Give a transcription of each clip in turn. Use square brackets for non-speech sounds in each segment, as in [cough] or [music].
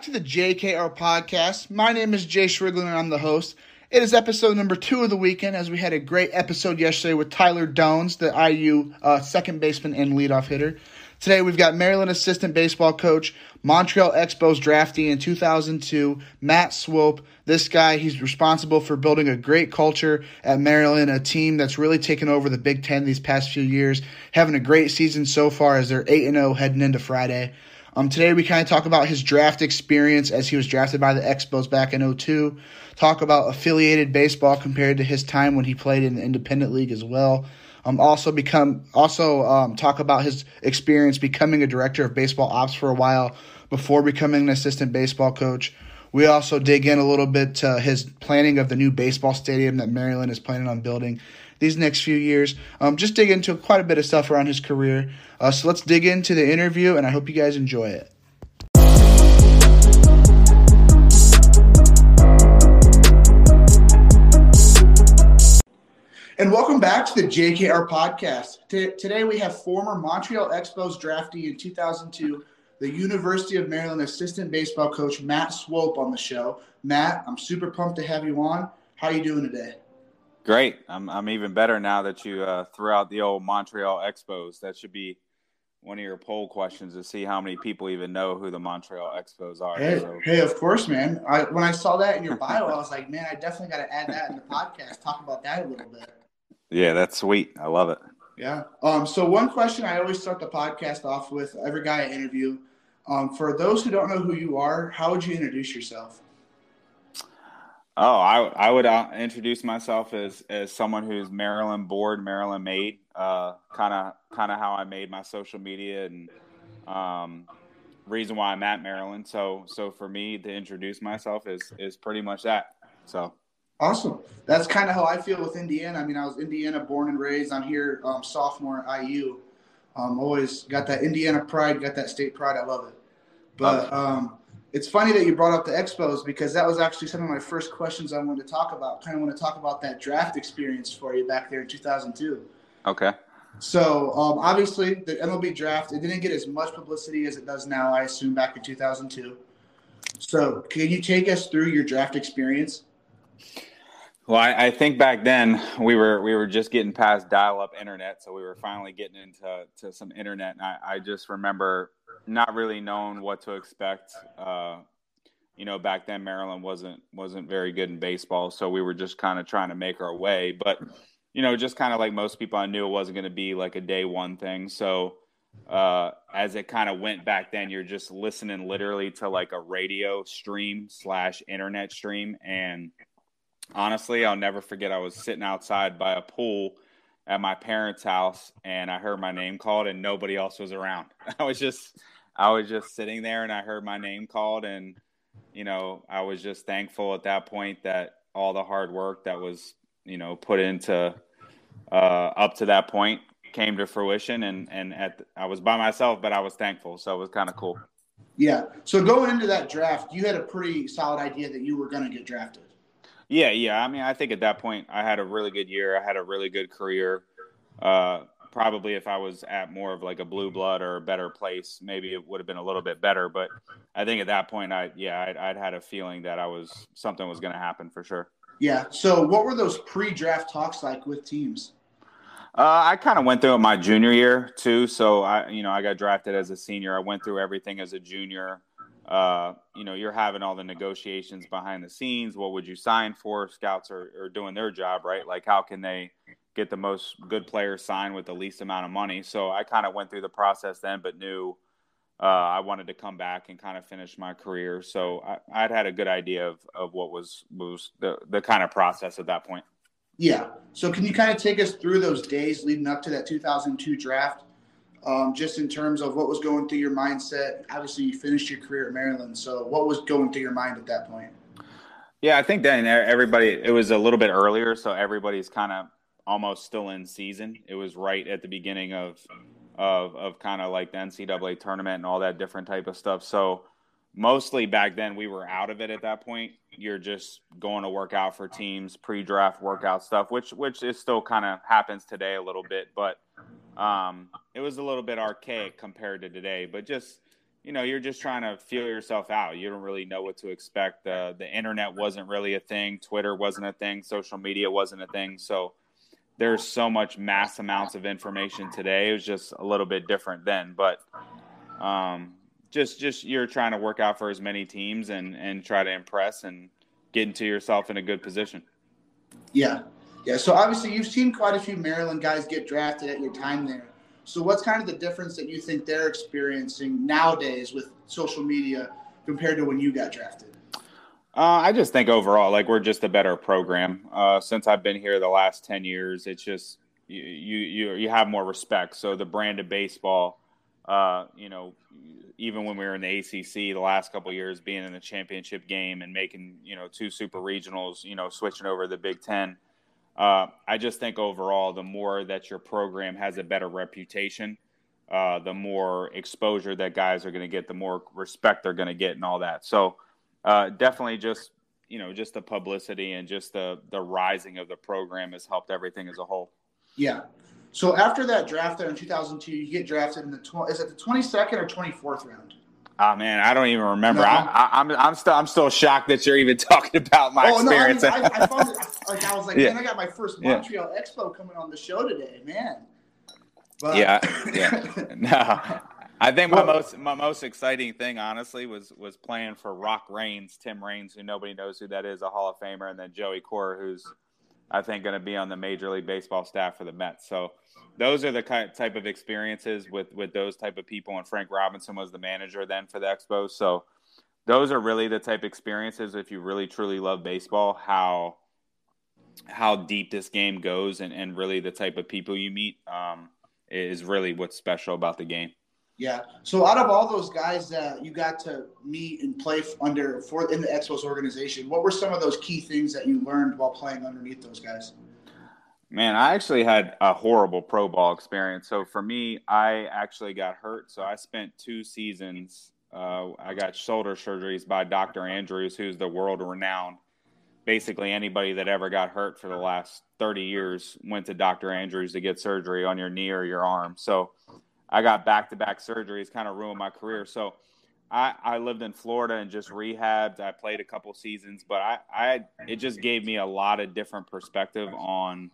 Back to the JKR podcast. My name is Jayce Riegling and I'm the host. It is episode number two of the weekend as we had a great episode yesterday with Tyler Doanes, the IU uh, second baseman and leadoff hitter. Today we've got Maryland assistant baseball coach, Montreal Expos draftee in 2002, Matt Swope. This guy, he's responsible for building a great culture at Maryland, a team that's really taken over the Big Ten these past few years, having a great season so far as they're 8 0 heading into Friday. Um, today we kind of talk about his draft experience as he was drafted by the Expos back in 02. Talk about affiliated baseball compared to his time when he played in the independent league as well. Um, also become also um, talk about his experience becoming a director of baseball ops for a while before becoming an assistant baseball coach. We also dig in a little bit to his planning of the new baseball stadium that Maryland is planning on building these next few years. Um, just dig into quite a bit of stuff around his career. Uh, so let's dig into the interview, and I hope you guys enjoy it. And welcome back to the JKR podcast. T- today we have former Montreal Expos draftee in 2002, the University of Maryland assistant baseball coach Matt Swope on the show. Matt, I'm super pumped to have you on. How are you doing today? Great. I'm I'm even better now that you uh, threw out the old Montreal Expos. That should be one of your poll questions to see how many people even know who the Montreal Expos are. Hey, so. hey, of course, man. I, when I saw that in your bio, I was like, man, I definitely got to add that in the podcast. Talk about that a little bit. Yeah, that's sweet. I love it. Yeah. Um. So one question I always start the podcast off with every guy I interview. Um, for those who don't know who you are, how would you introduce yourself? Oh, I I would uh, introduce myself as as someone who's Maryland board, Maryland made. Kind of kind of how I made my social media and um, reason why I'm at Maryland. So so for me to introduce myself is is pretty much that. So awesome. That's kind of how I feel with Indiana. I mean, I was Indiana born and raised. I'm here um, sophomore at IU. Um, always got that Indiana pride, got that state pride. I love it. But um, it's funny that you brought up the Expos because that was actually some of my first questions I wanted to talk about. Kind of want to talk about that draft experience for you back there in 2002. Okay. So um, obviously the MLB draft it didn't get as much publicity as it does now. I assume back in 2002. So can you take us through your draft experience? Well, I, I, think back then we were we were just getting past dial-up internet, so we were finally getting into to some internet. And I, I just remember not really knowing what to expect. Uh, you know, back then Maryland wasn't wasn't very good in baseball, so we were just kind of trying to make our way. But you know, just kind of like most people, I knew it wasn't going to be like a day one thing. So uh, as it kind of went back then, you're just listening literally to like a radio stream slash internet stream. And honestly, I'll never forget. I was sitting outside by a pool at my parents' house, and I heard my name called, and nobody else was around. [laughs] I was just I was just sitting there and I heard my name called and you know, I was just thankful at that point that all the hard work that was, you know, put into uh, up to that point came to fruition and and at I was by myself but I was thankful so it was kind of cool. Yeah. So going into that draft, you had a pretty solid idea that you were going to get drafted. Yeah, yeah. I mean, I think at that point I had a really good year. I had a really good career. Uh, probably if I was at more of like a blue blood or a better place, maybe it would have been a little bit better. But I think at that point, I yeah, I'd, I'd had a feeling that I was something was going to happen for sure. Yeah. So what were those pre-draft talks like with teams? Uh, I kind of went through it my junior year too. So I, you know, I got drafted as a senior. I went through everything as a junior. Uh, you know, you're having all the negotiations behind the scenes. What would you sign for? Scouts are, are doing their job, right? Like, how can they get the most good players signed with the least amount of money. So I kind of went through the process then, but knew uh, I wanted to come back and kind of finish my career. So I, would had a good idea of, of what was was the, the kind of process at that point. Yeah. So can you kind of take us through those days leading up to that 2002 draft? um, just in terms of what was going through your mindset. Obviously, you finished your career at Maryland, so what was going through your mind at that point? Yeah, I think then everybody it was a little bit earlier, so everybody's kind of almost still in season. It was right at the beginning of of of kind of like the NCAA tournament and all that different type of stuff. So mostly back then we were out of it at that point. You're just going to work out for teams, pre-draft workout stuff, which which is still kind of happens today a little bit, but um, it was a little bit archaic compared to today. But just you know, you're just trying to feel yourself out. You don't really know what to expect. Uh, the internet wasn't really a thing. Twitter wasn't a thing. Social media wasn't a thing. So there's so much mass amounts of information today. It was just a little bit different then. But um, just just you're trying to work out for as many teams and and try to impress and get into yourself in a good position. Yeah, yeah. So obviously you've seen quite a few Maryland guys get drafted at your time there. So what's kind of the difference that you think they're experiencing nowadays with social media compared to when you got drafted? Uh, I just think overall, like we're just a better program. Uh, since I've been here the last ten years, it's just you you you have more respect. So the brand of baseball, uh, you know, even when we were in the ACC the last couple years, being in the championship game and making you know two super regionals, you know, switching over the Big Ten. Uh, I just think overall, the more that your program has a better reputation, uh, the more exposure that guys are going to get, the more respect they're going to get, and all that. So uh, definitely just you know just the publicity and just the the rising of the program has helped everything as a whole. Yeah. So after that draft there in 2002, you get drafted in the tw- is it the 22nd or 24th round? Oh man, I don't even remember. No. I, am I'm, I'm still I'm still shocked that you're even [laughs] talking about my oh, experience. No, I, mean, I, I, found it, like I was like, [laughs] yeah. man, I got my first Montreal yeah. Expo coming on the show today, man. But, yeah, [laughs] yeah. No, I think my most my most exciting thing, honestly, was was playing for Rock Raines, Tim Raines, who nobody knows who that is, a Hall of Famer, and then Joey Cora, who's I think going to be on the Major League Baseball staff for the Mets. So those are the type of experiences with with those type of people. And Frank Robinson was the manager then for the Expos. So those are really the type of experiences if you really truly love baseball, how how deep this game goes and, and really the type of people you meet um, is really what's special about the game. Yeah. So out of all those guys that you got to meet and play under for in the Expos organization, what were some of those key things that you learned while playing underneath those guys? Man, I actually had a horrible pro ball experience. So for me, I actually got hurt. So I spent two seasons. Uh, I got shoulder surgeries by Dr. Andrews, who's the world renowned. Basically, anybody that ever got hurt for the last 30 years went to Dr. Andrews to get surgery on your knee or your arm. So I got back to back surgeries, kind of ruined my career. So I, I lived in Florida and just rehabbed. I played a couple seasons, but I, I it just gave me a lot of different perspective on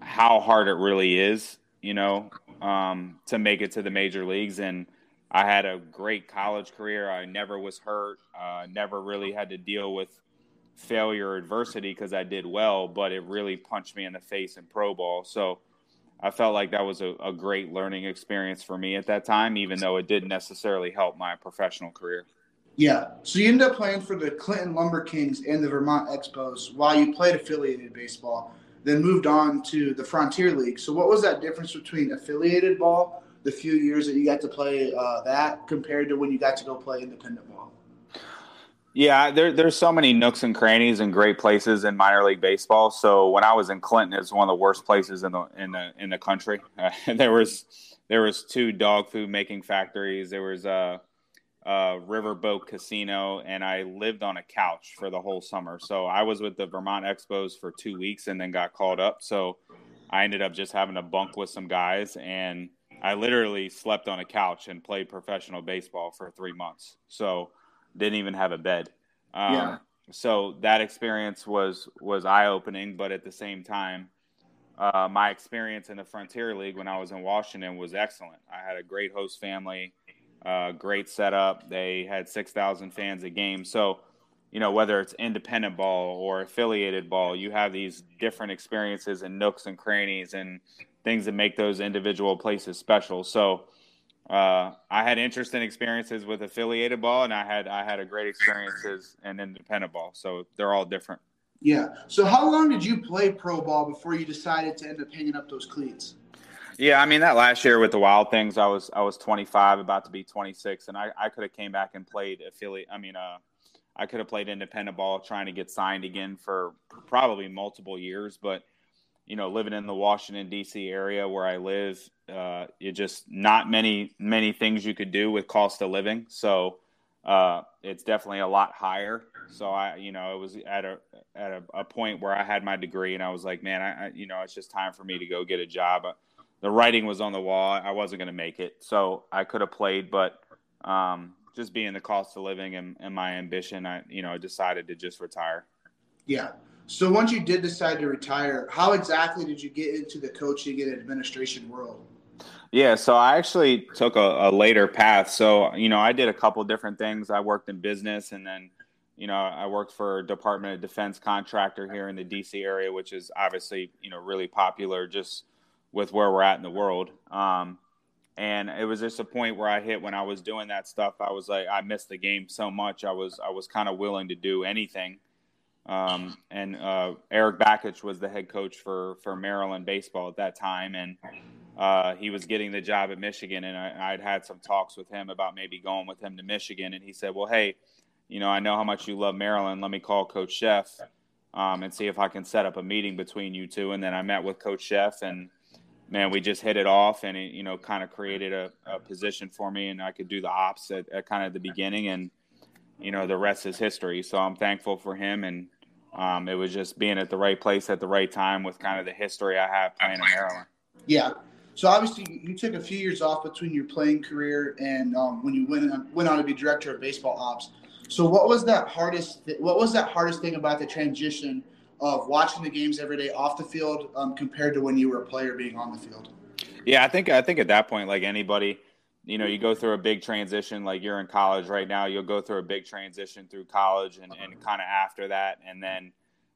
how hard it really is, you know, um, to make it to the major leagues. And I had a great college career. I never was hurt. Uh, never really had to deal with failure or adversity because I did well, but it really punched me in the face in pro ball. So I felt like that was a, a great learning experience for me at that time, even though it didn't necessarily help my professional career. Yeah. So you ended up playing for the Clinton Lumber Kings and the Vermont Expos while you played affiliated baseball, then moved on to the Frontier League. So what was that difference between affiliated ball, the few years that you got to play uh, that, compared to when you got to go play independent ball? Yeah, there, there's so many nooks and crannies and great places in minor league baseball. So when I was in Clinton, it's one of the worst places in the in the in the country. Uh, [laughs] there was there was two dog food making factories. There was a, a riverboat casino, and I lived on a couch for the whole summer. So I was with the Vermont Expos for two weeks, and then got called up. So I ended up just having to bunk with some guys, and I literally slept on a couch and played professional baseball for three months. So didn't even have a bed. Um, yeah. So that experience was was eye opening, but at the same time, uh, my experience in the Frontier League when I was in Washington was excellent. I had a great host family, uh, great setup. They had six thousand fans a game. So, you know, whether it's independent ball or affiliated ball, you have these different experiences and nooks and crannies and things that make those individual places special. So uh, I had interesting experiences with affiliated ball, and I had I had a great experiences in independent ball. So they're all different. Yeah. So how long did you play pro ball before you decided to end up hanging up those cleats? Yeah, I mean that last year with the Wild Things, I was I was 25, about to be 26, and I, I could have came back and played affiliate. I mean, uh, I could have played independent ball, trying to get signed again for probably multiple years. But you know, living in the Washington D.C. area where I live, uh, it just not many many things you could do with cost of living. So uh, it's definitely a lot higher. So I, you know, it was at a at a, a, point where I had my degree, and I was like, man, I, I, you know, it's just time for me to go get a job. The writing was on the wall. I wasn't going to make it, so I could have played, but um, just being the cost of living and, and my ambition, I, you know, decided to just retire. Yeah. So once you did decide to retire, how exactly did you get into the coaching and administration world? Yeah, so I actually took a, a, later path. So, you know, I did a couple different things. I worked in business and then, you know, I worked for a Department of Defense contractor here in the DC area, which is obviously, you know, really popular just with where we're at in the world. Um, and it was just a point where I hit when I was doing that stuff. I was like, I missed the game so much. I was, I was kind of willing to do anything. Um, and uh, Erik Bakich was the head coach for for Maryland baseball at that time, and uh, he was getting the job at Michigan, and I, would had some talks with him about maybe going with him to Michigan, and he said, "Well, hey, you know, I know how much you love Maryland. Let me call Coach Szefc um, and see if I can set up a meeting between you two. And then I met with Coach Szefc, and man, we just hit it off, and it, you know, kind of created a, a, position for me, and I could do the ops at, at, kind of the beginning, and you know, the rest is history. So I'm thankful for him, and um, it was just being at the right place at the right time with kind of the history I have playing in Maryland. Yeah, so obviously, you took a few years off between your playing career and um, when you went on, went on to be director of baseball ops. So what was that hardest? Th- what was that hardest thing about the transition of watching the games every day off the field um, compared to when you were a player being on the field? Yeah, I think I think at that point, like anybody, you know, you go through a big transition. Like you're in college right now, you'll go through a big transition through college, and, and kind of after that, and then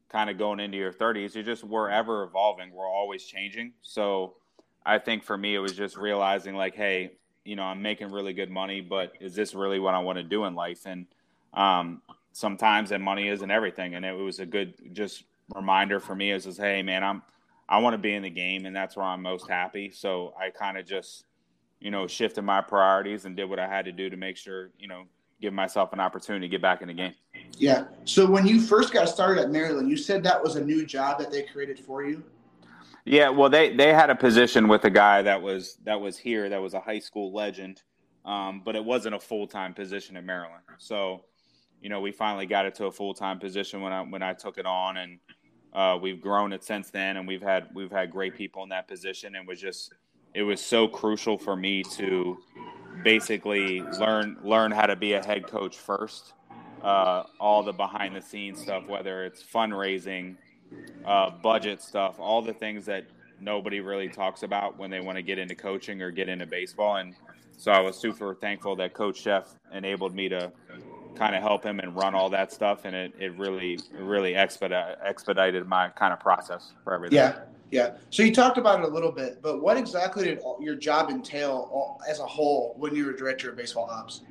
kind of going into your 30s, you're just we're ever evolving. We're always changing. So I think for me, it was just realizing like, hey, you know, I'm making really good money, but is this really what I want to do in life? And um, sometimes that money isn't everything. And it was a good just reminder for me is, is hey, man, I'm I want to be in the game, and that's where I'm most happy. So I kind of just, you know, shifted my priorities and did what I had to do to make sure, you know, give myself an opportunity to get back in the game. Yeah. So when you first got started at Maryland, you said that was a new job that they created for you. Yeah, well, they they had a position with a guy that was that was here that was a high school legend, um, but it wasn't a full time position in Maryland. So, you know, we finally got it to a full time position when I when I took it on, and uh, we've grown it since then, and we've had we've had great people in that position, and was just it was so crucial for me to basically learn learn how to be a head coach first. Uh, all the behind the scenes stuff, whether it's fundraising uh, budget stuff, all the things that nobody really talks about when they want to get into coaching or get into baseball. And so I was super thankful that Coach Szefc enabled me to kind of help him and run all that stuff. And it, it really, really expedite, expedited my kind of process for everything. Yeah. Yeah. So you talked about it a little bit, but what exactly did your job entail as a whole when you were director of baseball ops?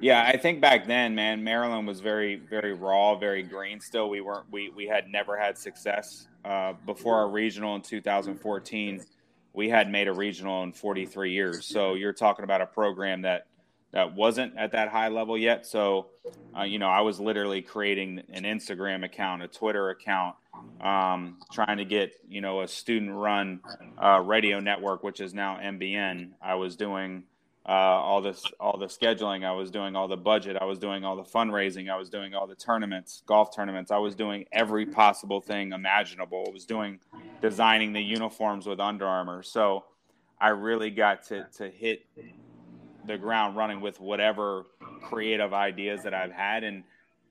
Yeah, I think back then, man, Maryland was very, very raw, very green. Still, we weren't. We we had never had success uh, before our regional in 2014. We had made a regional in 43 years. So you're talking about a program that that wasn't at that high level yet. So, uh, you know, I was literally creating an Instagram account, a Twitter account, um, trying to get you know a student run uh, radio network, which is now MBN. I was doing uh, all this all the scheduling. I was doing all the budget. I was doing all the fundraising. I was doing all the tournaments golf tournaments. I was doing every possible thing imaginable. I was doing designing the uniforms with Under Armour. So i really got to to hit the ground running with whatever creative ideas that i've had and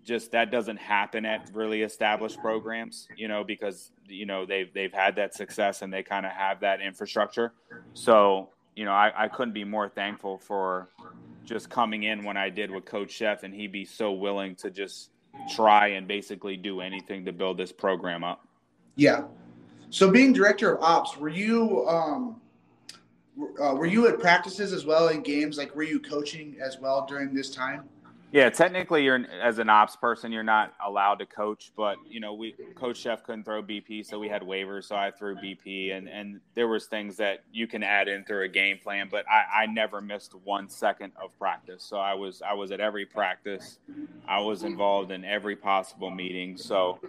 just that doesn't happen at really established programs you know because you know they've they've had that success and they kind of have that infrastructure so you know, I, I couldn't be more thankful for just coming in when I did with Coach Szefc, and he'd be so willing to just try and basically do anything to build this program up. Yeah. So, being director of ops, were you um, uh, were you at practices as well in games? Like, were you coaching as well during this time? Yeah, technically, you're as an ops person, you're not allowed to coach. But you know, we Coach Szefc couldn't throw BP, so we had waivers. So I threw BP, and and there was things that you can add in through a game plan. But I, I never missed one second of practice. So I was I was at every practice. I was involved in every possible meeting. So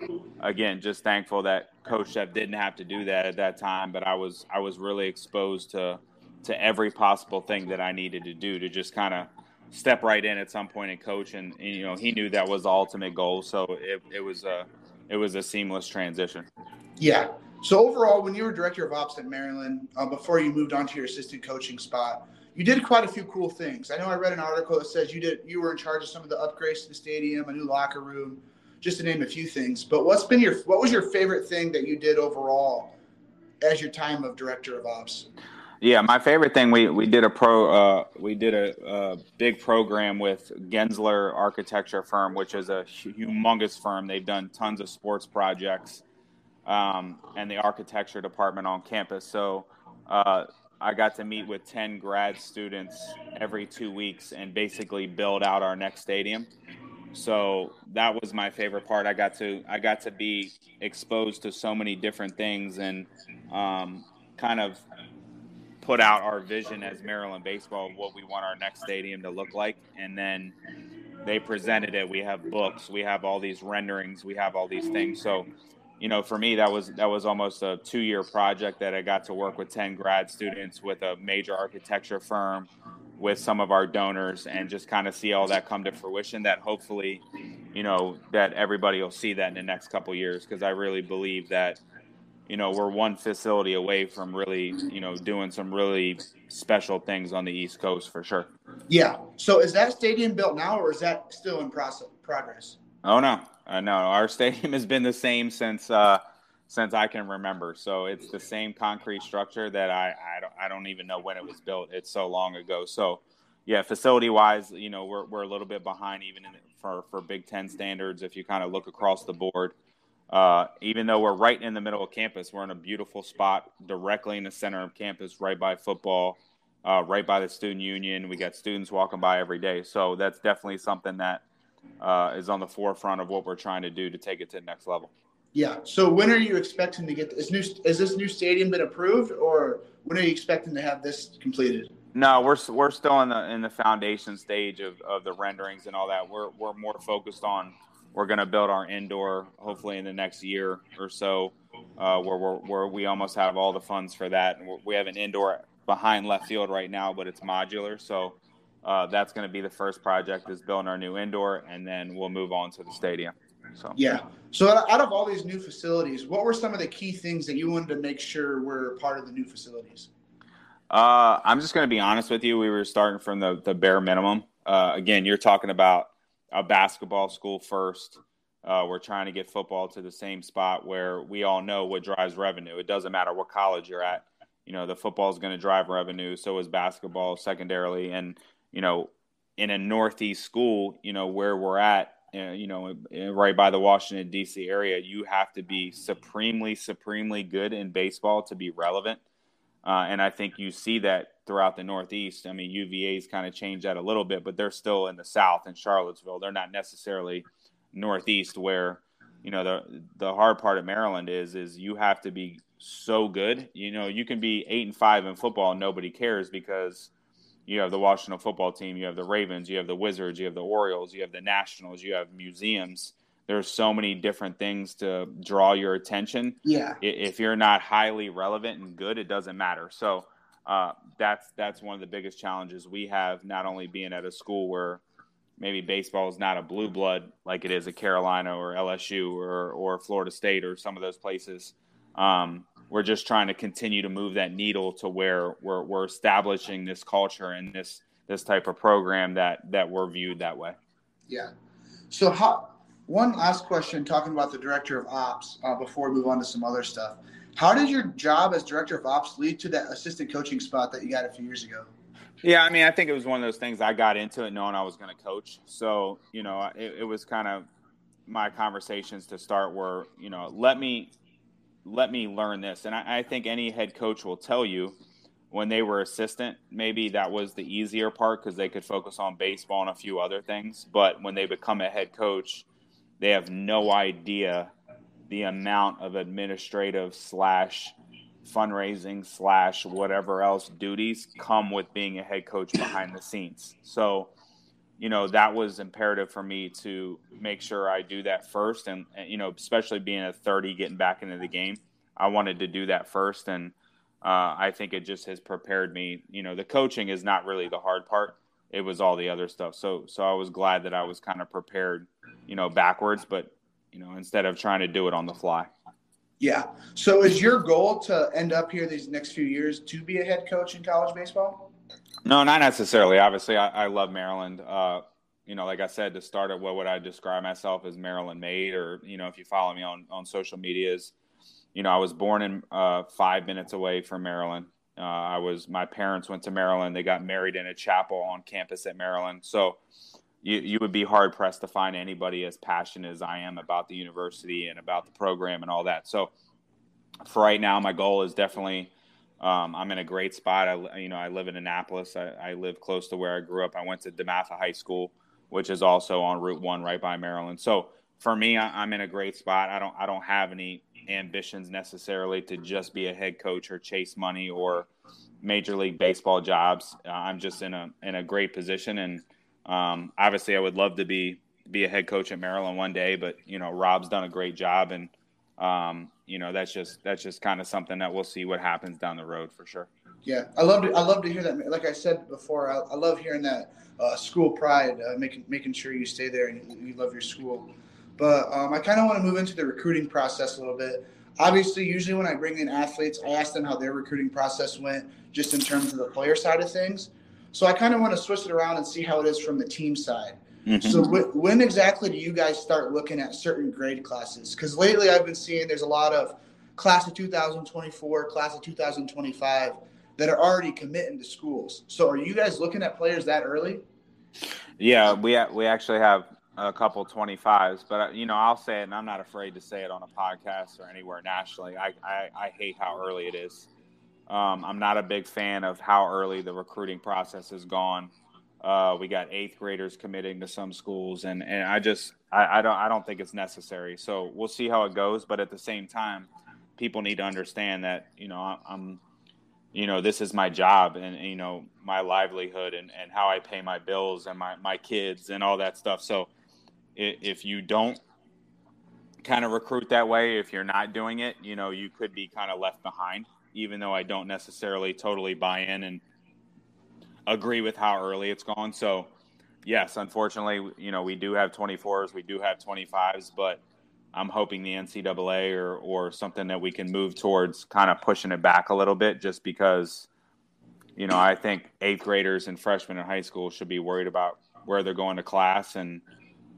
again, just thankful that Coach Szefc didn't have to do that at that time. But I was I was really exposed to to every possible thing that I needed to do to just kind of step right in at some point and coach, and, and, you know he knew that was the ultimate goal. So it, it was a it was a seamless transition. Yeah. So overall, when you were director of ops at Maryland, uh, before you moved on to your assistant coaching spot, you did quite a few cool things. I know I read an article that says you did you were in charge of some of the upgrades to the stadium, a new locker room, just to name a few things. But what's been your what was your favorite thing that you did overall as your time of director of ops? Yeah, my favorite thing we we did a pro uh, we did a, a, big program with Gensler Architecture Firm, which is a humongous firm. They've done tons of sports projects, um, and the architecture department on campus. So uh, I got to meet with ten grad students every two weeks and basically build out our next stadium. So that was my favorite part. I got to I got to be exposed to so many different things and um, kind of put out our vision as Maryland baseball of what we want our next stadium to look like, and then they presented it. We have books, we have all these renderings, we have all these things. So, you know, for me, that was that was almost a two-year project that I got to work with ten grad students with a major architecture firm, with some of our donors, and just kind of see all that come to fruition. That hopefully, you know, that everybody will see that in the next couple years because I really believe that you know, we're one facility away from really, you know, doing some really special things on the East Coast for sure. Yeah. So is that stadium built now, or is that still in process progress? Oh no, uh, no. Our stadium [laughs] has been the same since uh, since I can remember. So it's the same concrete structure that I I don't, I don't even know when it was built. It's so long ago. So yeah, facility wise, you know, we're we're a little bit behind even in, for for Big Ten standards. If you kind of look across the board. Uh, even though we're right in the middle of campus, we're in a beautiful spot directly in the center of campus, right by football, uh, right by the student union. We got students walking by every day. So that's definitely something that uh, is on the forefront of what we're trying to do to take it to the next level. Yeah. So when are you expecting to get this new? Is this new stadium been approved, or when are you expecting to have this completed? No, we're we're still in the in the foundation stage of, of the renderings and all that. We're we're more focused on we're going to build our indoor hopefully in the next year or so, uh, where, where, where we almost have all the funds for that. And we have an indoor behind left field right now, but it's modular. So uh, that's going to be the first project is building our new indoor, and then we'll move on to the stadium. So yeah. So out of all these new facilities, what were some of the key things that you wanted to make sure were part of the new facilities? Uh, I'm just going to be honest with you. We were starting from the the bare minimum. Uh, again, you're talking about a basketball school first. Uh, we're trying to get football to the same spot where we all know what drives revenue. It doesn't matter what college you're at. You know, the football is going to drive revenue. So is basketball secondarily. And, you know, in a Northeast school, you know, where we're at, uh, you know, right by the Washington, D.C. area, you have to be supremely, supremely good in baseball to be relevant. Uh, and I think you see that throughout the Northeast. I mean, UVA's kind of changed that a little bit, but they're still in the South in Charlottesville. They're not necessarily Northeast, where you know the the hard part of Maryland is is you have to be so good. You know, you can be eight and five in football, and nobody cares because you have the Washington football team, you have the Ravens, you have the Wizards, you have the Orioles, you have the Nationals, you have museums. There's so many different things to draw your attention. Yeah. If you're not highly relevant and good, it doesn't matter. So uh, that's that's one of the biggest challenges we have. Not only being at a school where maybe baseball is not a blue blood like it is at Carolina or LSU or or Florida State or some of those places. Um, we're just trying to continue to move that needle to where we're we're establishing this culture and this this type of program that that we're viewed that way. Yeah. So how one last question talking about the director of ops uh, before we move on to some other stuff. How did your job as director of ops lead to that assistant coaching spot that you got a few years ago? Yeah, I mean, I think it was one of those things. I got into it knowing I was going to coach, so you know, it, it was kind of my conversations to start were, you know, let me let me learn this, and I, I think any head coach will tell you when they were assistant, maybe that was the easier part because they could focus on baseball and a few other things. But when they become a head coach, they have no idea the amount of administrative slash fundraising slash whatever else duties come with being a head coach behind the scenes. So, you know, that was imperative for me to make sure I do that first. And, and you know, especially being at 30, getting back into the game, I wanted to do that first. And uh, I think it just has prepared me. You know, the coaching is not really the hard part. It was all the other stuff. So, so I was glad that I was kind of prepared, you know, backwards, but, you know, instead of trying to do it on the fly. Yeah. So is your goal to end up here these next few years to be a head coach in college baseball? No, not necessarily. Obviously, I, I love Maryland. Uh, you know, like I said, to start at what would I describe myself as Maryland made, or you know, if you follow me on on social medias, you know, I was born in uh, five minutes away from Maryland. Uh, I was my parents went to Maryland. They got married in a chapel on campus at Maryland. So you, you would be hard pressed to find anybody as passionate as I am about the university and about the program and all that. So for right now, my goal is definitely. Um, I'm in a great spot. I, you know, I live in Annapolis. I, I, live close to where I grew up. I went to DeMatha High School, which is also on Route One, right by Maryland. So for me, I, I'm in a great spot. I don't, I don't have any ambitions necessarily to just be a head coach or chase money or major league baseball jobs. Uh, I'm just in a in a great position, and um, obviously, I would love to be be a head coach at Maryland one day. But you know, Rob's done a great job, and um, you know that's just that's just kind of something that we'll see what happens down the road for sure. Yeah, I love to I love to hear that. Like I said before, I, I love hearing that uh, school pride, uh, making making sure you stay there and you, love your school. But um, I kind of want to move into the recruiting process a little bit. Obviously, usually when I bring in athletes, I ask them how their recruiting process went, just in terms of the player side of things. So I kind of want to switch it around and see how it is from the team side. Mm-hmm. So wh- when exactly do you guys start looking at certain grade classes? Because lately I've been seeing there's a lot of class of 2024, class of 2025 that are already committing to schools. So are you guys looking at players that early? Yeah, we we actually have a couple 25s, but uh, you know, I'll say it, and I'm not afraid to say it on a podcast or anywhere nationally. I, I, I hate how early it is. Um, I'm not a big fan of how early the recruiting process has gone. Uh, we got eighth graders committing to some schools, and, and I just I, I don't I don't think it's necessary. So we'll see how it goes. But at the same time, people need to understand that you know I'm you know this is my job and you know my livelihood and, and how I pay my bills and my, my kids and all that stuff. So if you don't kind of recruit that way, if you're not doing it, you know, you could be kind of left behind, even though I don't necessarily totally buy in and agree with how early it's gone. So, yes, unfortunately, you know, we do have 24s, we do have 25s, but I'm hoping the NCAA or, or something that we can move towards kind of pushing it back a little bit just because, you know, I think eighth graders and freshmen in high school should be worried about where they're going to class and –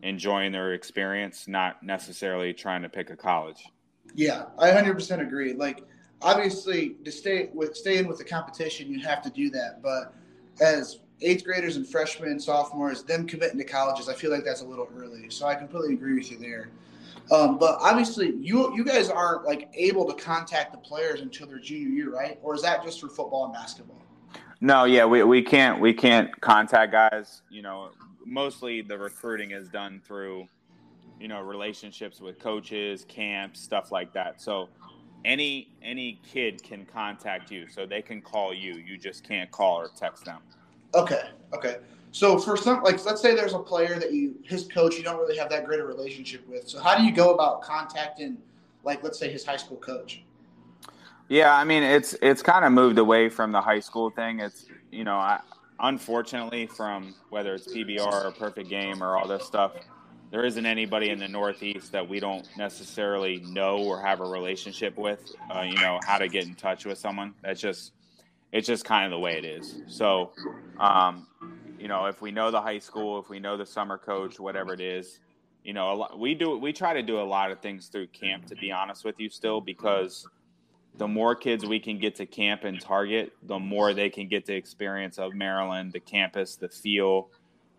enjoying their experience, not necessarily trying to pick a college. Yeah, I 100% agree. Like, obviously, to stay with stay in with the competition, you have to do that. But as eighth graders and freshmen, sophomores, them committing to colleges, I feel like that's a little early. So I completely agree with you there. Um, but obviously, you you guys aren't like able to contact the players until their junior year, right? Or is that just for football and basketball? No, yeah, we, we can't we can't contact guys. You know, mostly the recruiting is done through you know relationships with coaches camps stuff like that so any any kid can contact you so they can call you. You just can't call or text them. Okay okay. So for some like let's say there's a player that you his coach you don't really have that great a relationship with. So how do you go about contacting like let's say his high school coach? Yeah i mean it's it's kind of moved away from the high school thing. It's you know i unfortunately, from whether it's PBR or Perfect Game or all this stuff, there isn't anybody in the Northeast that we don't necessarily know or have a relationship with. Uh, you know how to get in touch with someone. That's just it's just kind of the way it is. So, um, you know, if we know the high school, if we know the summer coach, whatever it is, you know, lot, we do we try to do a lot of things through camp. To be honest with you, still because the more kids we can get to camp and target, the more they can get the experience of Maryland, the campus, the feel.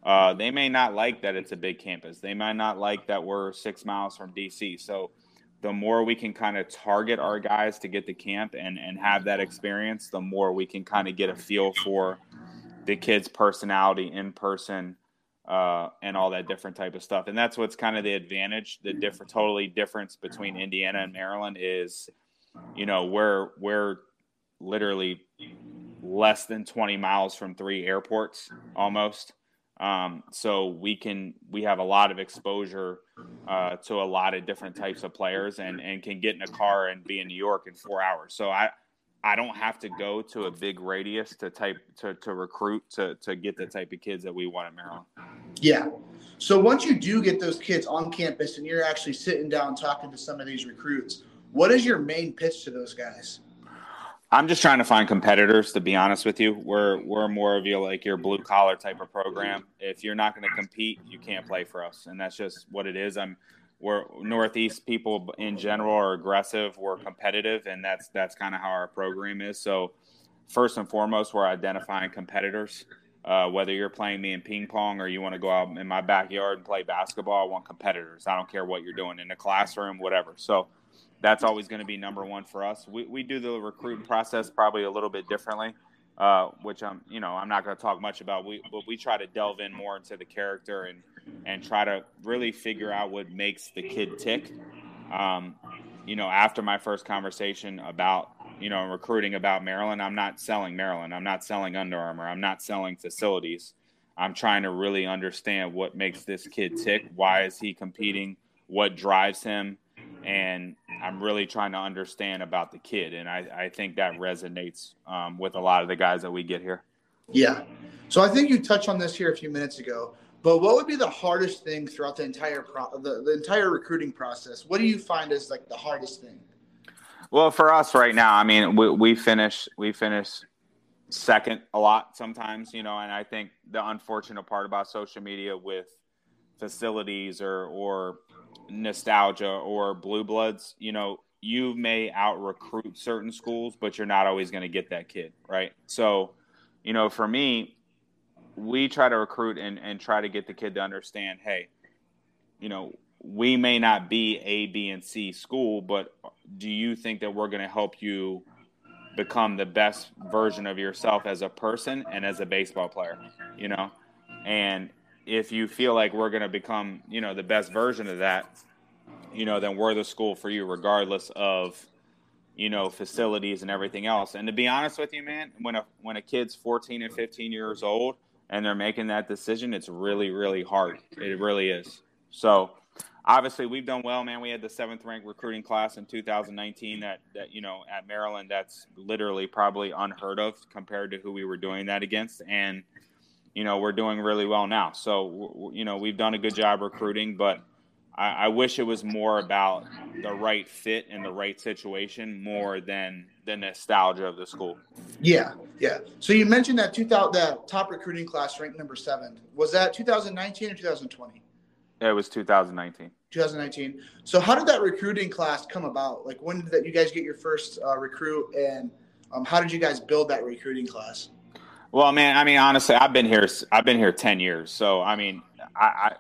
Uh, they may not like that it's a big campus. They might not like that we're six miles from DC. So the more we can kind of target our guys to get to camp and and have that experience, the more we can kind of get a feel for the kid's personality in person uh, and all that different type of stuff. And that's what's kind of the advantage, the different, totally difference between Indiana and Maryland is, you know, we're we're literally less than 20 miles from three airports almost. Um, so we can we have a lot of exposure uh, to a lot of different types of players and and can get in a car and be in New York in four hours. So I I don't have to go to a big radius to type to, to recruit to to get the type of kids that we want at Maryland. Yeah. So once you do get those kids on campus and you're actually sitting down talking to some of these recruits, what is your main pitch to those guys? I'm just trying to find competitors. To be honest with you, we're we're more of your like your blue collar type of program. If you're not going to compete, you can't play for us, and that's just what it is. I'm we're Northeast people in general are aggressive. We're competitive, and that's that's kind of how our program is. So, first and foremost, we're identifying competitors. Uh, whether you're playing me in ping pong or you want to go out in my backyard and play basketball, I want competitors. I don't care what you're doing in the classroom, whatever. So, that's always going to be number one for us. We we do the recruiting process probably a little bit differently. Uh, which I'm, you know, I'm not going to talk much about. We, but we try to delve in more into the character and and try to really figure out what makes the kid tick. Um, you know, after my first conversation about, you know, recruiting about Maryland, I'm not selling Maryland. I'm not selling Under Armour. I'm not selling facilities. I'm trying to really understand what makes this kid tick. Why is he competing? What drives him? And I'm really trying to understand about the kid. And I, I think that resonates um, with a lot of the guys that we get here. Yeah. So I think you touched on this here a few minutes ago. But what would be the hardest thing throughout the entire pro- the, the entire recruiting process? What do you find is like the hardest thing? Well, for us right now, I mean, we, we finish we finish second a lot sometimes, you know, and I think the unfortunate part about social media with facilities or or nostalgia or blue bloods, you know, you may out recruit certain schools, but you're not always going to get that kid, right? So, you know, for me, we try to recruit and, and try to get the kid to understand hey you know we may not be a b and c school but do you think that we're going to help you become the best version of yourself as a person and as a baseball player you know and if you feel like we're going to become you know the best version of that you know then we're the school for you regardless of you know facilities and everything else and to be honest with you man when a when a kid's 14 and 15 years old and they're making that decision, it's really, really hard. It really is. So obviously we've done well, man. We had the seventh ranked recruiting class in 2019 that, that, you know, at Maryland, that's literally probably unheard of compared to who we were doing that against. And, you know, we're doing really well now. So, you know, we've done a good job recruiting, but I, I wish it was more about the right fit and the right situation more than the nostalgia of the school. Yeah, yeah. So you mentioned that 2000 that top recruiting class ranked number seven. Was that 2019 or 2020? It was 2019. 2019. So how did that recruiting class come about? Like when did that you guys get your first uh, recruit, and um, how did you guys build that recruiting class? Well, man, I mean, honestly, I've been here. I've been here 10 years. So I mean, I, I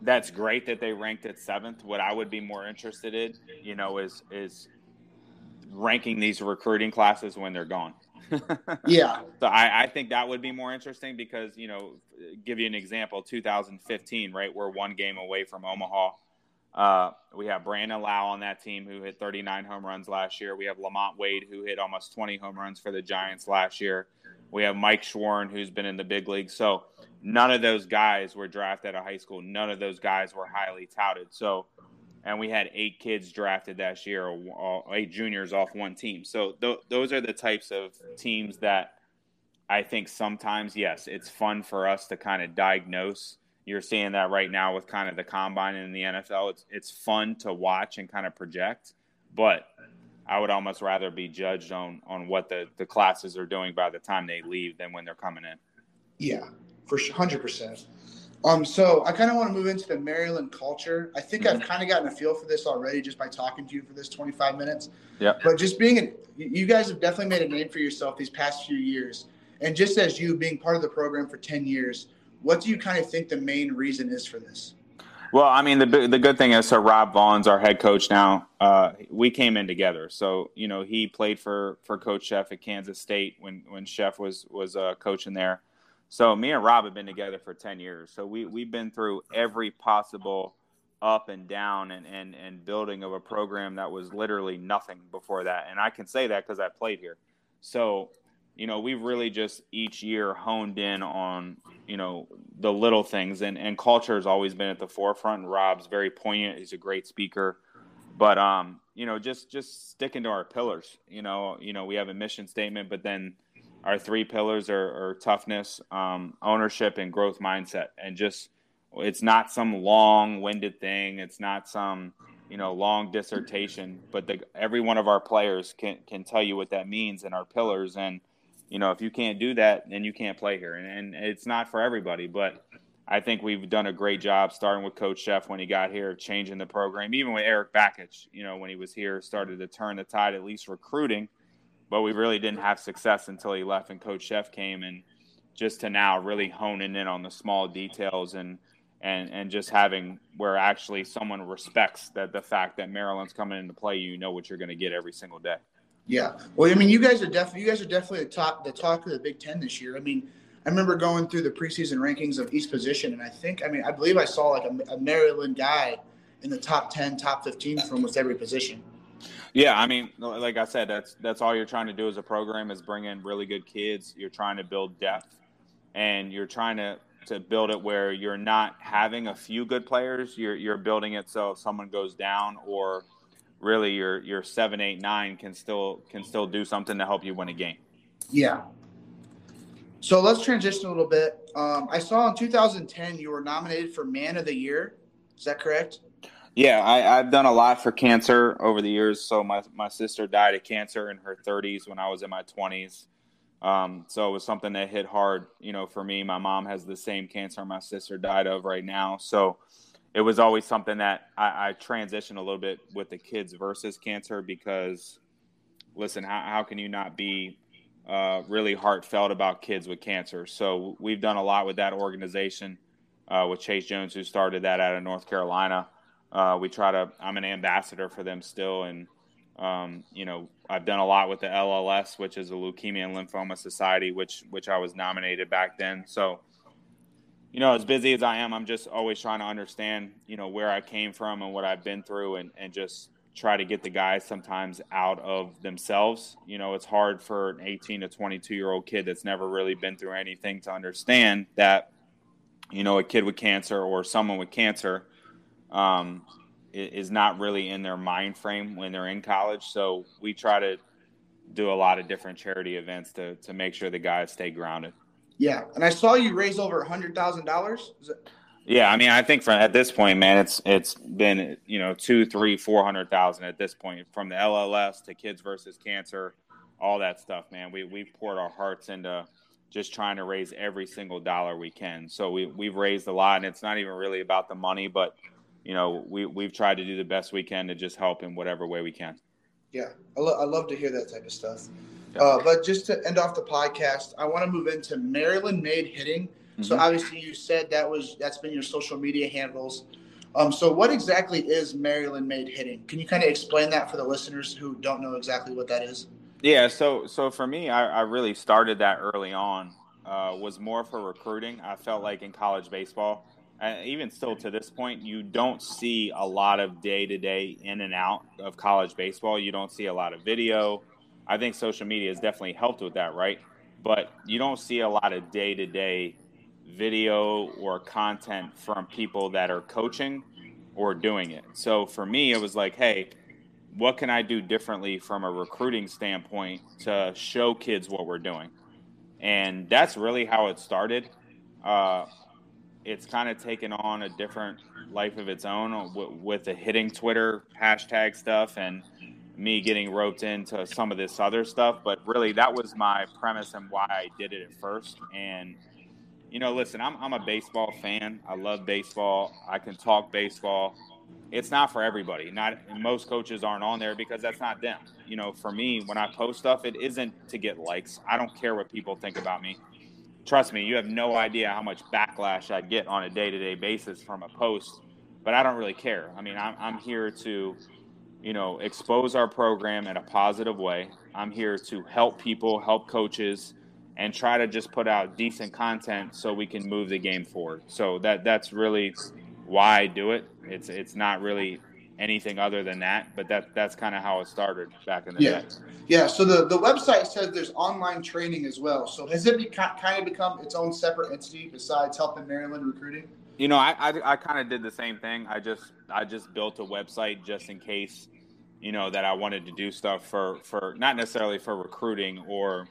that's great that they ranked at seventh. What I would be more interested in, you know, is is ranking these recruiting classes when they're gone. [laughs] yeah. So I, I think that would be more interesting because, you know, give you an example, 2015, right? We're one game away from Omaha. Uh, we have Brandon Lowe on that team who hit 39 home runs last year. We have LaMonte Wade who hit almost 20 home runs for the Giants last year. We have Mike Shawaryn who's been in the big league. So none of those guys were drafted out of high school. None of those guys were highly touted. So and we had eight kids drafted that year, eight juniors off one team. So th- those are the types of teams that I think sometimes, yes, it's fun for us to kind of diagnose. You're seeing that right now with kind of the combine in the NFL. It's it's fun to watch and kind of project, but I would almost rather be judged on on what the the classes are doing by the time they leave than when they're coming in. Yeah, for hundred percent. Um, so I kind of want to move into the Maryland culture. I think mm-hmm. I've kind of gotten a feel for this already just by talking to you for this 25 minutes. Yeah. But just being, a, you guys have definitely made a name for yourself these past few years, and just as you being part of the program for 10 years, what do you kind of think the main reason is for this? Well, I mean, the the good thing is, so Rob Vaughn's our head coach now. Uh, we came in together, so you know he played for for Coach Szefc at Kansas State when when Szefc was was uh, coaching there. So me and Rob have been together for ten years. So we we've been through every possible up and down and and and building of a program that was literally nothing before that. And I can say that because I played here. So you know, we've really just each year honed in on, you know, the little things and, and culture has always been at the forefront. And Rob's very poignant. He's a great speaker, but, um, you know, just, just sticking to our pillars, you know, you know, we have a mission statement, but then our three pillars are, are toughness, um, ownership and growth mindset. And just, it's not some long winded thing. It's not some, you know, long dissertation, but the, every one of our players can, can tell you what that means in our pillars. And, you know, if you can't do that, then you can't play here. And, and it's not for everybody, but I think we've done a great job starting with Coach Szefc when he got here, changing the program. Even with Erik Bakich, you know, when he was here, started to turn the tide, at least recruiting. But we really didn't have success until he left and Coach Szefc came. And just to now really honing in on the small details and and and just having where actually someone respects that the fact that Maryland's coming into play, you know what you're going to get every single day. Yeah. Well, I mean, you guys are definitely you guys are definitely the top the talk of the Big Ten this year. I mean, I remember going through the preseason rankings of each position, and I think I mean I believe I saw like a, a Maryland guy in the top ten, top fifteen for almost every position. Yeah, I mean, like I said, that's that's all you're trying to do as a program is bring in really good kids. You're trying to build depth, and you're trying to to build it where you're not having a few good players. You're you're building it so if someone goes down or really your your seven, eight, nine can still can still do something to help you win a game. Yeah. So let's transition a little bit. Um, I saw in 2010 you were nominated for Man of the Year. Is that correct? Yeah, I, have done a lot for cancer over the years. So my my sister died of cancer in her 30s when I was in my 20s. Um, so it was something that hit hard, you know, for me. My mom has the same cancer my sister died of right now. So it was always something that I, I transitioned a little bit with the kids versus cancer because, listen, how, how can you not be uh, really heartfelt about kids with cancer? So we've done a lot with that organization uh, with Chase Jones, who started that out of North Carolina. Uh, we try to. I'm an ambassador for them still, and um, you know, I've done a lot with the LLS, which is the Leukemia and Lymphoma Society, which which I was nominated back then. So you know, as busy as I am, I'm just always trying to understand, you know, where I came from and what I've been through and, and just try to get the guys sometimes out of themselves. You know, it's hard for an 18 to 22 year old kid that's never really been through anything to understand that, you know, a kid with cancer or someone with cancer um, is not really in their mind frame when they're in college. So we try to do a lot of different charity events to, to make sure the guys stay grounded. Yeah, and I saw you raise over a hundred thousand dollars. Yeah, I mean, I think from at this point, man, it's it's been you know two, three, four hundred thousand at this point, from the LLS to Kids versus Cancer, all that stuff, man. We we've poured our hearts into just trying to raise every single dollar we can. So we we've raised a lot, and it's not even really about the money, but you know we we've tried to do the best we can to just help in whatever way we can. Yeah, I, lo- I love to hear that type of stuff. Uh, but just to end off the podcast, I want to move into Maryland made hitting. Mm-hmm. So obviously, you said that was that's been your social media handles. Um, so what exactly is Maryland made hitting? Can you kind of explain that for the listeners who don't know exactly what that is? Yeah. So so for me, I, I really started that early on. Uh, was more for recruiting. I felt like in college baseball, and even still to this point, you don't see a lot of day to day in and out of college baseball. You don't see a lot of video I think social media has definitely helped with that, right? But you don't see a lot of day to day video or content from people that are coaching or doing it. So for me, it was like, hey, what can I do differently from a recruiting standpoint to show kids what we're doing? And that's really how it started. Uh, it's kind of taken on a different life of its own with, with the hitting Twitter hashtag stuff and me getting roped into some of this other stuff. But really, that was my premise and why I did it at first. And, you know, listen, I'm, I'm a baseball fan. I love baseball. I can talk baseball. It's not for everybody. Not most coaches aren't on there because that's not them. You know, for me, when I post stuff, it isn't to get likes. I don't care what people think about me. Trust me, you have no idea how much backlash I get on a day to day basis from a post but I don't really care. I mean, I'm I'm here to, you know, expose our program in a positive way. I'm here to help people, help coaches, and try to just put out decent content so we can move the game forward. So that that's really why I do it. It's it's not really anything other than that, but that that's kind of how it started back in the yeah. day. Yeah. So the, the website says there's online training as well. So has it beca- kind of become its own separate entity besides helping Maryland recruiting? You know, I I, I kind of did the same thing. I just I just built a website just in case, you know, that I wanted to do stuff for for not necessarily for recruiting or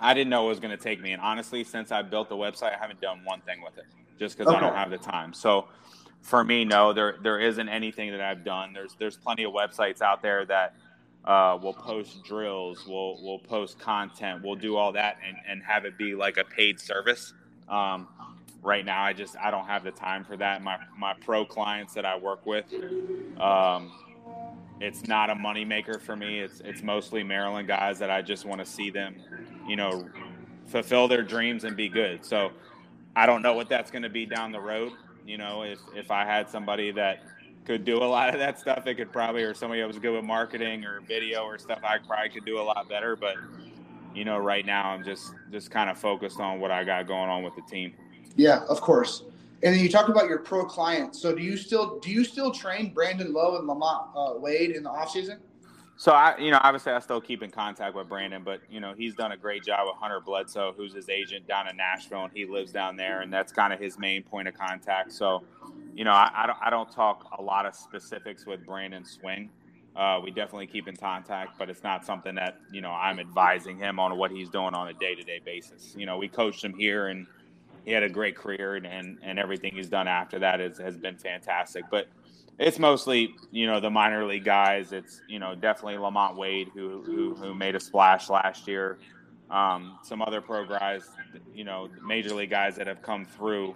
I didn't know it was going to take me. And honestly, since I built the website, I haven't done one thing with it just because okay. I don't have the time. So for me, no, there there isn't anything that I've done. There's there's plenty of websites out there that uh, will post drills, will will post content, we'll do all that and, and have it be like a paid service. Um, right now, I just I don't have the time for that. My my pro clients that I work with, um, it's not a moneymaker for me. It's it's mostly Maryland guys that I just want to see them, you know, fulfill their dreams and be good. So I don't know what that's going to be down the road. You know, if if I had somebody that could do a lot of that stuff, it could probably, or somebody that was good with marketing or video or stuff, I probably could do a lot better. But you know, right now I'm just just kind of focused on what I got going on with the team. Yeah, of course. And then you talked about your pro clients. So do you still do you still train Brandon Lowe and LaMonte uh, Wade in the off season? So I, you know, obviously I still keep in contact with Brandon, but you know he's done a great job with Hunter Bledsoe, who's his agent down in Nashville, and he lives down there, and that's kind of his main point of contact. So, you know, I, I don't I don't talk a lot of specifics with Brandon Swing. Uh, we definitely keep in contact, but it's not something that you know I'm advising him on what he's doing on a day to day basis. You know, we coached him here, and he had a great career, and and, and everything he's done after that is, has been fantastic. But it's mostly you know the minor league guys. It's you know definitely LaMonte Wade who who, who made a splash last year. Um, some other pro guys, you know, major league guys that have come through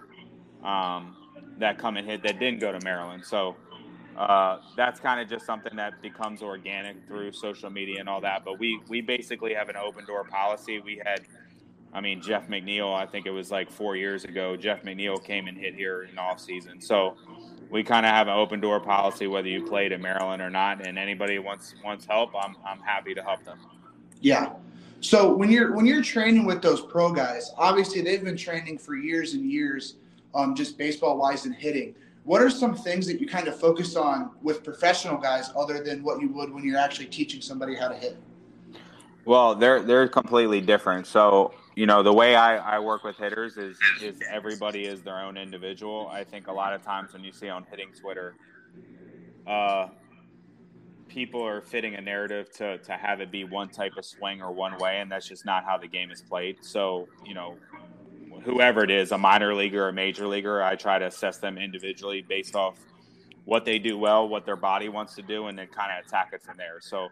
um, that come and hit that didn't go to Maryland. So uh, that's kind of just something that becomes organic through social media and all that. But we we basically have an open door policy. We had. I mean, Jeff McNeil, I think it was like four years ago. Jeff McNeil came and hit here in off season. So we kind of have an open door policy whether you played in Maryland or not. And anybody wants wants help, I'm I'm happy to help them. Yeah. So when you're when you're training with those pro guys, obviously they've been training for years and years, um, just baseball wise and hitting. What are some things that you kind of focus on with professional guys other than what you would when you're actually teaching somebody how to hit? Well, they're they're completely different. So you know the way I, I work with hitters is is everybody is their own individual. I think a lot of times when you see on hitting Twitter, uh, people are fitting a narrative to to have it be one type of swing or one way, and that's just not how the game is played. So you know, whoever it is, a minor leaguer or a major leaguer, I try to assess them individually based off what they do well, what their body wants to do, and then kind of attack it from there. So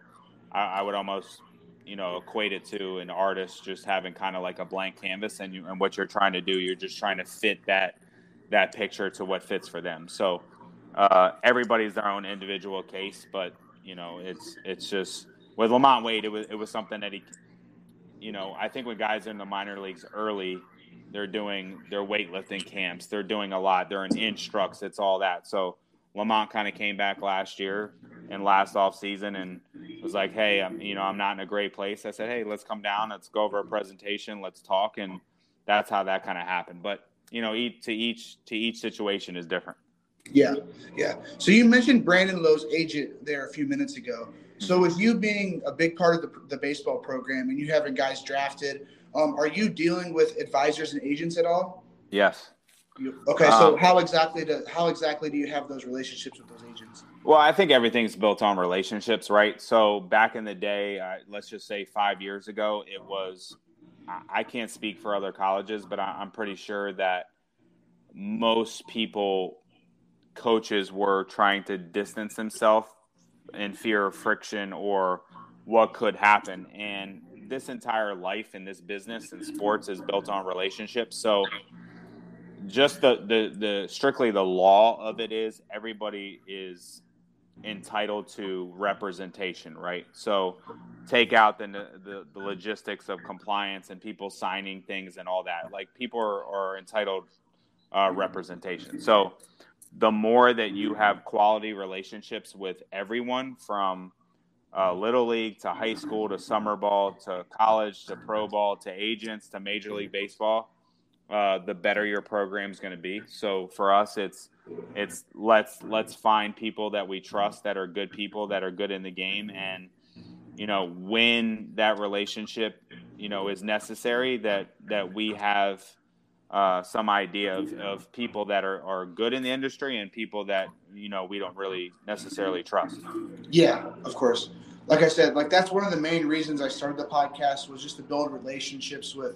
I would almost you know equate it to an artist just having kind of like a blank canvas and you and what you're trying to do you're just trying to fit that that picture to what fits for them. So uh, everybody's their own individual case but you know it's it's just with LaMonte Wade it was it was something that he you know I think when guys are in the minor leagues early they're doing their weightlifting camps they're doing a lot they're in instructs it's all that. So LaMonte kind of came back last year and last off season and was like, "Hey, I'm you know I'm not in a great place." I said, "Hey, let's come down, let's go over a presentation, let's talk," and that's how that kind of happened. But you know, each to each to each situation is different. Yeah, yeah. So you mentioned Brandon Lowe's agent there a few minutes ago. So with you being a big part of the, the baseball program and you having guys drafted, um, are you dealing with advisors and agents at all? Yes. Okay, so um, how exactly do how exactly do you have those relationships with those agents? Well, I think everything's built on relationships, right? So back in the day, uh, let's just say five years ago, it was. I can't speak for other colleges, but I'm pretty sure that most people, coaches, were trying to distance themselves in fear of friction or what could happen. And this entire life in this business and sports is built on relationships. So just the, the the strictly the law of it is everybody is entitled to representation, right? So take out the, the, the logistics of compliance and people signing things and all that. Like people are, are entitled uh, representation. So the more that you have quality relationships with everyone from uh, little league to high school to summer ball to college to pro ball to agents to major league baseball uh, the better your program is going to be. So for us it's it's let's let's find people that we trust that are good people that are good in the game. And you know when that relationship you know is necessary that that we have uh, some idea of, of people that are, are good in the industry and people that you know we don't really necessarily trust. Yeah of course. Like i said like that's one of the main reasons i started the podcast was just to build relationships with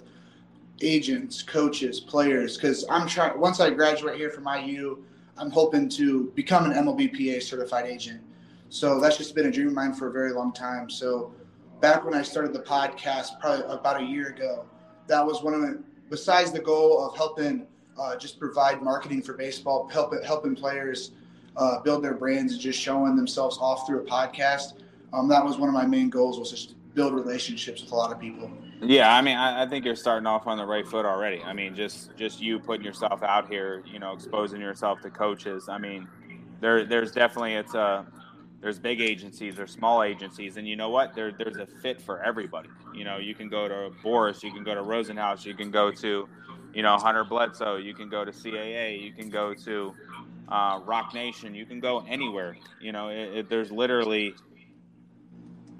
agents coaches players because i'm trying once i graduate here from iu i'm hoping to become an mlbpa certified agent so that's just been a dream of mine for a very long time so back when i started the podcast probably about a year ago that was one of the besides the goal of helping uh, just provide marketing for baseball, help, helping players uh, build their brands and just showing themselves off through a podcast. Um, that was one of my main goals was just build relationships with a lot of people. Yeah, I mean, I, I, think you're starting off on the right foot already. I mean, just just you putting yourself out here, you know, exposing yourself to coaches. I mean, there there's definitely it's a there's big agencies, there's small agencies, and you know what? There there's a fit for everybody. You know, you can go to Boras, you can go to Rosenhaus, you can go to, you know, Hunter Bledsoe, you can go to CAA, you can go to uh, Roc Nation, you can go anywhere. You know, it, it, there's literally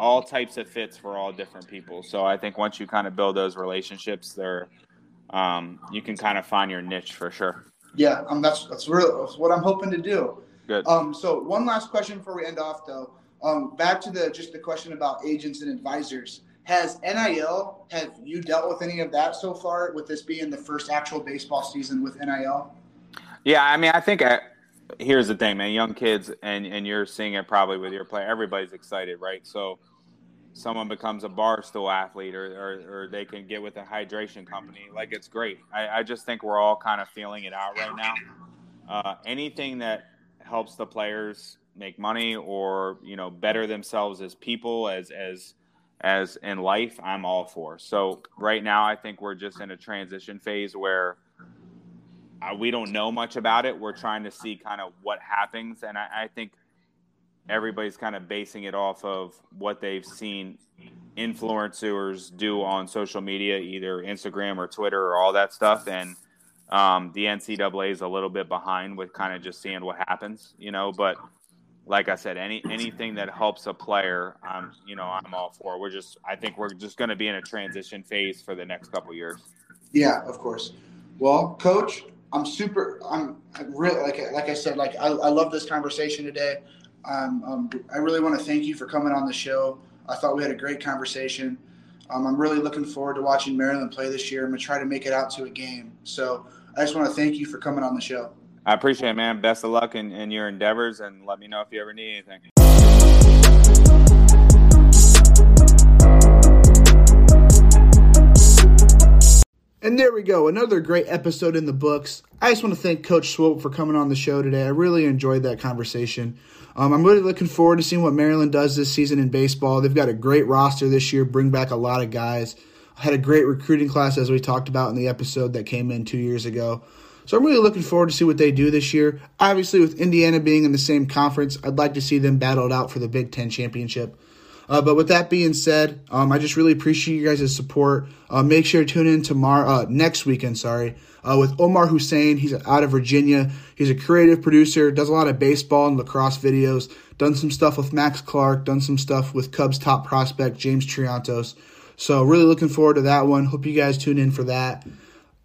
all types of fits for all different people. So I think once you kind of build those relationships, there, um, you can kind of find your niche for sure. Yeah, um, that's that's, really, that's what I'm hoping to do. Good. Um, so one last question before we end off, though. Um, back to the just the question about agents and advisors. Has NIL have you dealt with any of that so far? With this being the first actual baseball season with NIL. Yeah, I mean, I think I, uh, here's the thing, man. Young kids, and and you're seeing it probably with your play. Everybody's excited, right? So someone becomes a barstool athlete or, or, or, they can get with a hydration company like it's great. I, I just think we're all kind of feeling it out right now. Uh, anything that helps the players make money or you know better themselves as people as as as in life i'm all for. So right now i think we're just in a transition phase where uh, we don't know much about it. We're trying to see kind of what happens and I, I think everybody's kind of basing it off of what they've seen influencers do on social media either instagram or twitter or all that stuff and um, the NCAA is a little bit behind with kind of just seeing what happens, you know. But like I said, any anything that helps a player, I'm you know I'm all for. We're just I think we're just going to be in a transition phase for the next couple years. Yeah, of course. Well, coach, I'm super. I'm really like like I said, like I, I love this conversation today. Um, um, I really want to thank you for coming on the show. I thought we had a great conversation. Um, I'm really looking forward to watching Maryland play this year. I'm gonna try to make it out to a game. So I just want to thank you for coming on the show. I appreciate it, man. Best of luck in, in your endeavors, and let me know if you ever need anything. And there we go, another great episode in the books. I just want to thank Coach Swope for coming on the show today. I really enjoyed that conversation. Um, I'm really looking forward to seeing what Maryland does this season in baseball. They've got a great roster this year, bring back a lot of guys had a great recruiting class as we talked about in the episode that came in two years ago. So I'm really looking forward to see what they do this year. Obviously, with Indiana being in the same conference, I'd like to see them battled out for the Big Ten championship. Uh, but with that being said, um, I just really appreciate you guys' support. Uh, make sure to tune in tomorrow, uh, next weekend, sorry, uh, with Omar Hussein. He's out of Virginia. He's a creative producer, does a lot of baseball and lacrosse videos, done some stuff with Max Clark, done some stuff with Cubs top prospect James Triantos. So really looking forward to that one. Hope you guys tune in for that.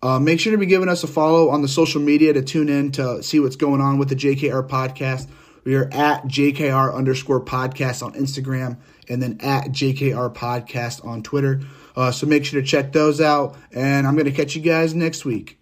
Uh, make sure to be giving us a follow on the social media to tune in to see what's going on with the JKR podcast. We are at JKR underscore podcast on Instagram and then at JKR podcast on Twitter. Uh, so make sure to check those out. And I'm going to catch you guys next week.